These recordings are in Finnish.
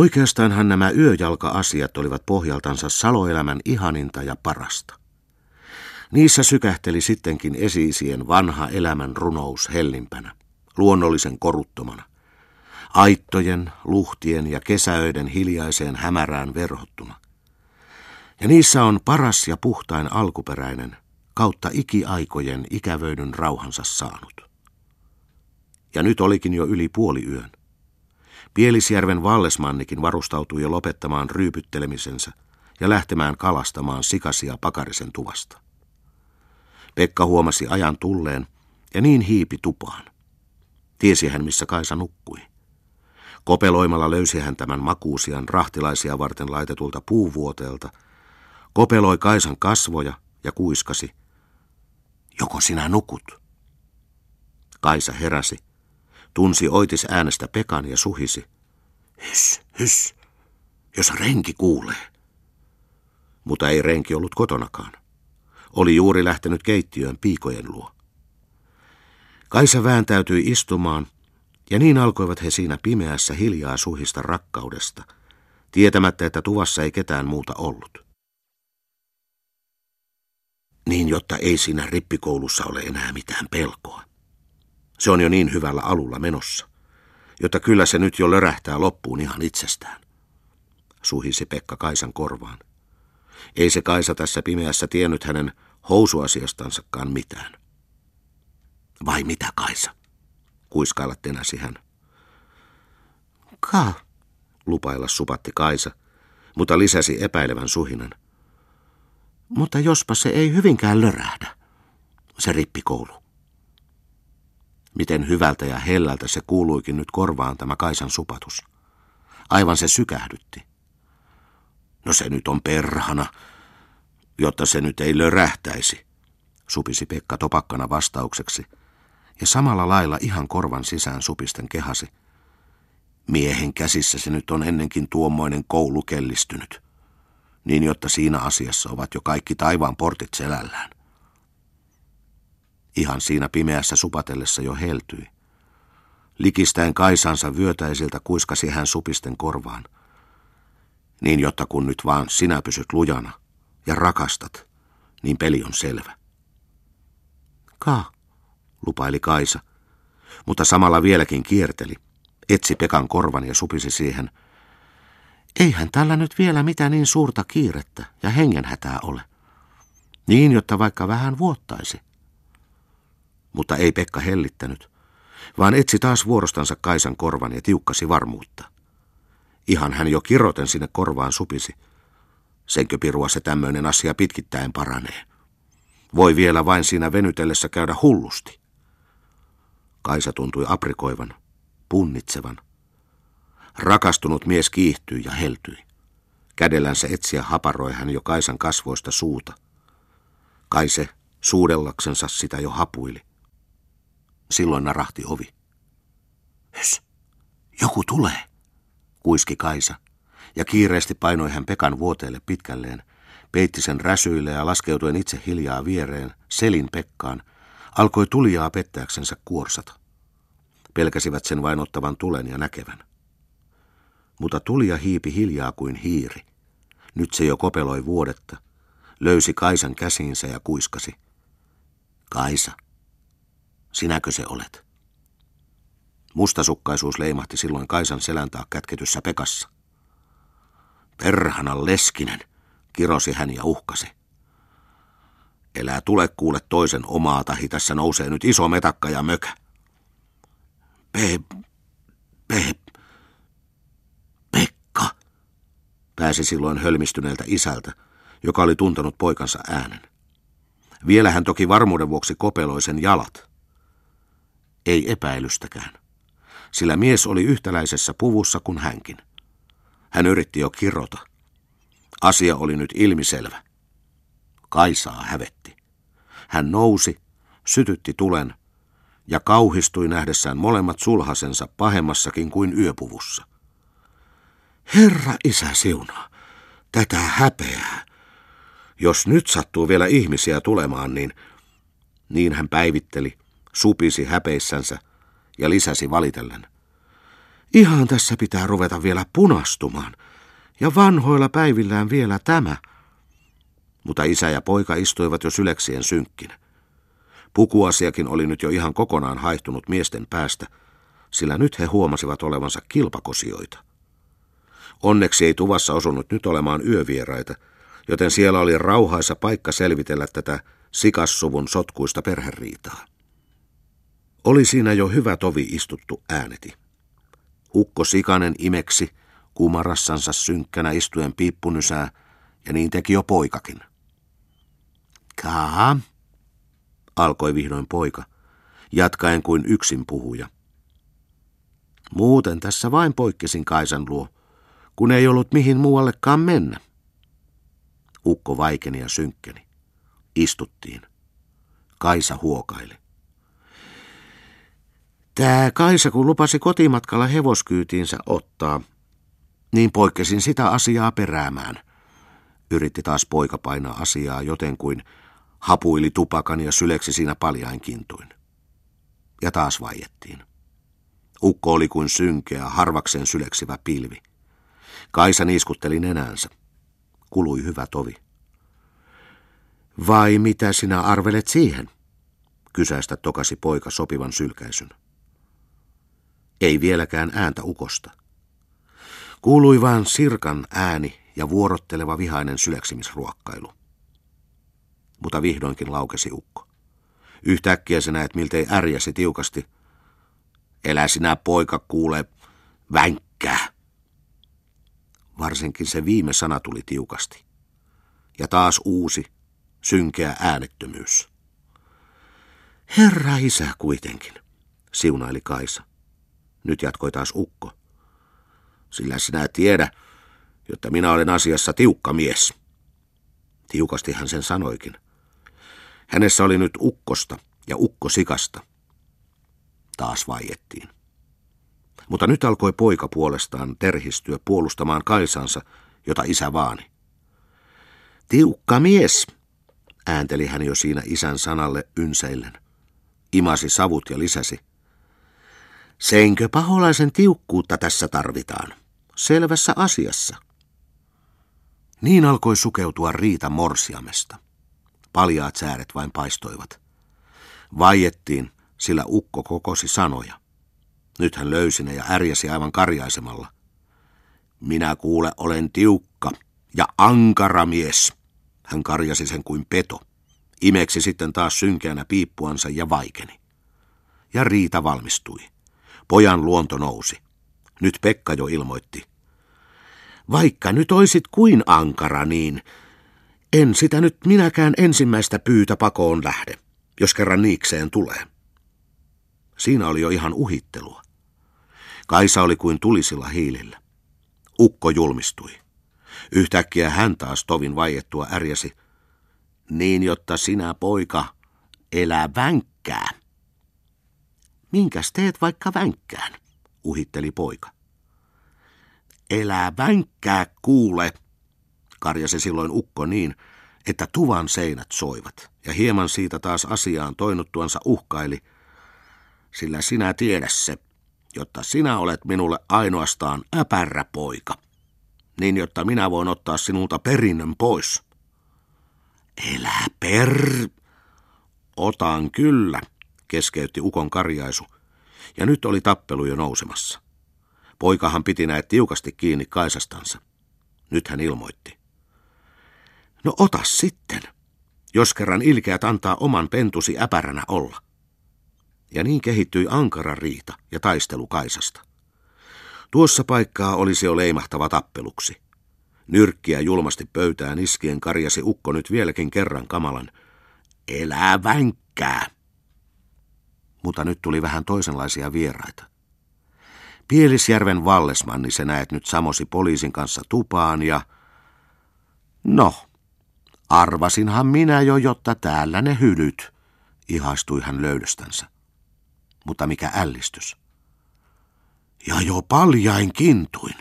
Oikeastaanhan nämä yöjalka-asiat olivat pohjaltansa saloelämän ihaninta ja parasta. Niissä sykähteli sittenkin esiisien vanha elämän runous hellimpänä, luonnollisen koruttomana. Aittojen, luhtien ja kesäöiden hiljaiseen hämärään verhottuna. Ja niissä on paras ja puhtain alkuperäinen, kautta ikiaikojen ikävöidyn rauhansa saanut. Ja nyt olikin jo yli puoli yön. Pielisjärven Vallesmannikin varustautui jo lopettamaan ryypyttelemisensä ja lähtemään kalastamaan sikasia pakarisen tuvasta. Pekka huomasi ajan tulleen ja niin hiipi tupaan. Tiesi hän, missä Kaisa nukkui. Kopeloimalla löysi hän tämän makuusian rahtilaisia varten laitetulta puuvuoteelta, kopeloi Kaisan kasvoja ja kuiskasi. Joko sinä nukut? Kaisa heräsi, tunsi oitis äänestä Pekan ja suhisi. Hys, hys, jos renki kuulee. Mutta ei renki ollut kotonakaan. Oli juuri lähtenyt keittiöön piikojen luo. Kaisa vääntäytyi istumaan, ja niin alkoivat he siinä pimeässä hiljaa suhista rakkaudesta, tietämättä, että tuvassa ei ketään muuta ollut. Niin, jotta ei siinä rippikoulussa ole enää mitään pelkoa. Se on jo niin hyvällä alulla menossa, jotta kyllä se nyt jo lörähtää loppuun ihan itsestään. Suhisi Pekka Kaisan korvaan. Ei se Kaisa tässä pimeässä tiennyt hänen housuasiastansakaan mitään. Vai mitä Kaisa? Kuiskailla tenäsi hän. Ka, lupailla supatti Kaisa, mutta lisäsi epäilevän suhinan. Mutta jospa se ei hyvinkään lörähdä, se rippikoulu. Miten hyvältä ja hellältä se kuuluikin nyt korvaan tämä Kaisan supatus. Aivan se sykähdytti. No se nyt on perhana, jotta se nyt ei lörähtäisi, supisi Pekka topakkana vastaukseksi, ja samalla lailla ihan korvan sisään supisten kehasi. Miehen käsissä se nyt on ennenkin tuommoinen koulu kellistynyt, niin jotta siinä asiassa ovat jo kaikki taivaan portit selällään. Ihan siinä pimeässä supatellessa jo heltyi. Likistäen Kaisansa vyötäisiltä kuiskasi hän supisten korvaan. Niin jotta kun nyt vaan sinä pysyt lujana ja rakastat, niin peli on selvä. Ka, lupaili Kaisa, mutta samalla vieläkin kierteli, etsi Pekan korvan ja supisi siihen. Eihän tällä nyt vielä mitään niin suurta kiirettä ja hengenhätää ole. Niin, jotta vaikka vähän vuottaisi. Mutta ei Pekka hellittänyt, vaan etsi taas vuorostansa Kaisan korvan ja tiukkasi varmuutta. Ihan hän jo kiroten sinne korvaan supisi. Senkö pirua se tämmöinen asia pitkittäin paranee. Voi vielä vain siinä venytellessä käydä hullusti. Kaisa tuntui aprikoivan, punnitsevan. Rakastunut mies kiihtyi ja heltyi. Kädellänsä etsiä haparoi hän jo Kaisan kasvoista suuta. Kaise suudellaksensa sitä jo hapuili. Silloin narahti ovi. Hys, joku tulee, kuiski Kaisa, ja kiireesti painoi hän Pekan vuoteelle pitkälleen, peitti sen räsyille ja laskeutuen itse hiljaa viereen, selin Pekkaan, alkoi tulijaa pettääksensä kuorsata. Pelkäsivät sen vain ottavan tulen ja näkevän. Mutta tulija hiipi hiljaa kuin hiiri. Nyt se jo kopeloi vuodetta, löysi Kaisan käsiinsä ja kuiskasi. Kaisa, Sinäkö se olet? Mustasukkaisuus leimahti silloin Kaisan selän taa kätketyssä Pekassa. Perhana leskinen, kirosi hän ja uhkasi. Elää tule kuule toisen omaa tahi, tässä nousee nyt iso metakka ja mökä. Pe... Pe... Pekka, pääsi silloin hölmistyneeltä isältä, joka oli tuntenut poikansa äänen. Vielä hän toki varmuuden vuoksi kopeloi sen jalat – ei epäilystäkään, sillä mies oli yhtäläisessä puvussa kuin hänkin. Hän yritti jo kirota. Asia oli nyt ilmiselvä. Kaisaa hävetti. Hän nousi, sytytti tulen ja kauhistui nähdessään molemmat sulhasensa pahemmassakin kuin yöpuvussa. Herra isä siunaa, tätä häpeää. Jos nyt sattuu vielä ihmisiä tulemaan, niin... Niin hän päivitteli, supisi häpeissänsä ja lisäsi valitellen. Ihan tässä pitää ruveta vielä punastumaan. Ja vanhoilla päivillään vielä tämä. Mutta isä ja poika istuivat jo syleksien synkkinä. Pukuasiakin oli nyt jo ihan kokonaan haihtunut miesten päästä, sillä nyt he huomasivat olevansa kilpakosioita. Onneksi ei tuvassa osunut nyt olemaan yövieraita, joten siellä oli rauhaisa paikka selvitellä tätä sikassuvun sotkuista perheriitaa. Oli siinä jo hyvä tovi istuttu ääneti. Ukko Sikanen imeksi, kumarassansa synkkänä istuen piippunysää, ja niin teki jo poikakin. Kaa, alkoi vihdoin poika, jatkaen kuin yksin puhuja. Muuten tässä vain poikkesin Kaisan luo, kun ei ollut mihin muuallekaan mennä. Ukko vaikeni ja synkkeni. Istuttiin. Kaisa huokaili. Tää Kaisa, kun lupasi kotimatkalla hevoskyytiinsä ottaa, niin poikkesin sitä asiaa peräämään. Yritti taas poika painaa asiaa joten kuin hapuili tupakan ja syleksi siinä paljain kintuin. Ja taas vaiettiin. Ukko oli kuin synkeä, harvaksen syleksivä pilvi. Kaisa niiskutteli nenänsä. Kului hyvä tovi. Vai mitä sinä arvelet siihen? Kysäistä tokasi poika sopivan sylkäisyn. Ei vieläkään ääntä ukosta. Kuului vain sirkan ääni ja vuorotteleva vihainen syleksimisruokkailu. Mutta vihdoinkin laukesi ukko. Yhtäkkiä sä näet miltei ärjäsi tiukasti. Elä sinä poika kuule, vänkkää. Varsinkin se viime sana tuli tiukasti. Ja taas uusi, synkeä äänettömyys. Herra isä kuitenkin, siunaili Kaisa. Nyt jatkoi taas ukko. Sillä sinä tiedä, jotta minä olen asiassa tiukka mies. Tiukasti hän sen sanoikin. Hänessä oli nyt ukkosta ja ukkosikasta. Taas vaiettiin. Mutta nyt alkoi poika puolestaan terhistyä puolustamaan Kaisansa, jota isä vaani. Tiukka mies, äänteli hän jo siinä isän sanalle ynseillen. Imasi savut ja lisäsi. Seinkö paholaisen tiukkuutta tässä tarvitaan? Selvässä asiassa. Niin alkoi sukeutua riita morsiamesta. Paljaat sääret vain paistoivat. Vaiettiin, sillä ukko kokosi sanoja. Nyt hän löysi ne ja ärjäsi aivan karjaisemalla. Minä kuule olen tiukka ja ankara mies. Hän karjasi sen kuin peto. Imeksi sitten taas synkeänä piippuansa ja vaikeni. Ja Riita valmistui. Pojan luonto nousi. Nyt Pekka jo ilmoitti. Vaikka nyt oisit kuin ankara, niin en sitä nyt minäkään ensimmäistä pyytä pakoon lähde, jos kerran niikseen tulee. Siinä oli jo ihan uhittelua. Kaisa oli kuin tulisilla hiilillä. Ukko julmistui. Yhtäkkiä hän taas tovin vaiettua ärjäsi. Niin, jotta sinä, poika, elää vänkkää. Minkäs teet vaikka vänkkään, uhitteli poika. Elää vänkkää kuule, karjasi silloin ukko niin, että tuvan seinät soivat, ja hieman siitä taas asiaan toinuttuansa uhkaili, sillä sinä tiedä se, jotta sinä olet minulle ainoastaan äpärä poika, niin jotta minä voin ottaa sinulta perinnön pois. Elä per... Otan kyllä, keskeytti ukon karjaisu, ja nyt oli tappelu jo nousemassa. Poikahan piti näet tiukasti kiinni Kaisastansa. Nyt hän ilmoitti. No ota sitten, jos kerran ilkeät antaa oman pentusi äpäränä olla. Ja niin kehittyi ankara riita ja taistelu Kaisasta. Tuossa paikkaa olisi jo leimahtava tappeluksi. Nyrkkiä julmasti pöytään iskien karjasi ukko nyt vieläkin kerran kamalan. Elää vänkkää! Mutta nyt tuli vähän toisenlaisia vieraita. Pielisjärven vallesmanni se näet nyt samosi poliisin kanssa tupaan ja... No, arvasinhan minä jo, jotta täällä ne hylyt, ihastui hän löydöstänsä. Mutta mikä ällistys. Ja jo paljain kintuin,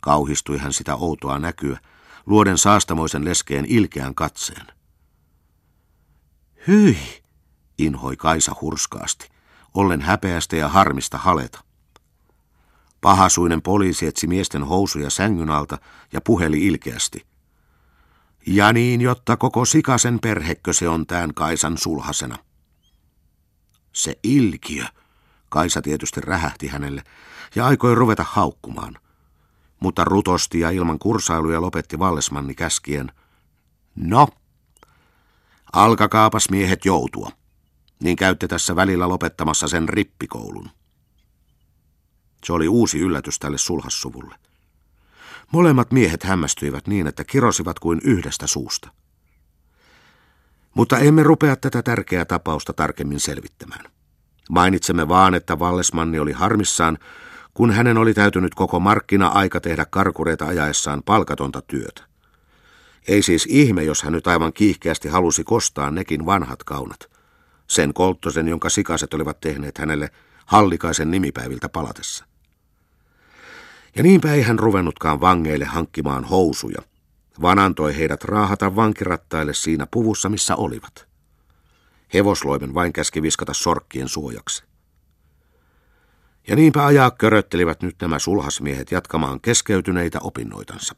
kauhistui hän sitä outoa näkyä, luoden saastamoisen leskeen ilkeän katseen. Hyi, inhoi Kaisa hurskaasti, ollen häpeästä ja harmista haleta. Pahasuinen poliisi etsi miesten housuja sängyn alta ja puheli ilkeästi. Ja niin, jotta koko sikasen perhekkö se on tämän Kaisan sulhasena. Se ilkiö, Kaisa tietysti rähähti hänelle ja aikoi ruveta haukkumaan. Mutta rutosti ja ilman kursailuja lopetti Vallesmanni käskien. No, alkakaapas miehet joutua, niin käytte tässä välillä lopettamassa sen rippikoulun. Se oli uusi yllätys tälle sulhassuvulle. Molemmat miehet hämmästyivät niin, että kirosivat kuin yhdestä suusta. Mutta emme rupea tätä tärkeää tapausta tarkemmin selvittämään. Mainitsemme vaan, että Vallesmanni oli harmissaan, kun hänen oli täytynyt koko markkina-aika tehdä karkureita ajaessaan palkatonta työtä. Ei siis ihme, jos hän nyt aivan kiihkeästi halusi kostaa nekin vanhat kaunat. Sen kolttosen, jonka sikaset olivat tehneet hänelle hallikaisen nimipäiviltä palatessa. Ja niinpä ei hän ruvennutkaan vangeille hankkimaan housuja, vaan antoi heidät raahata vankirattaille siinä puvussa, missä olivat. Hevosloimen vain käski viskata sorkkien suojaksi. Ja niinpä ajaa köröttelivät nyt nämä sulhasmiehet jatkamaan keskeytyneitä opinnoitansa.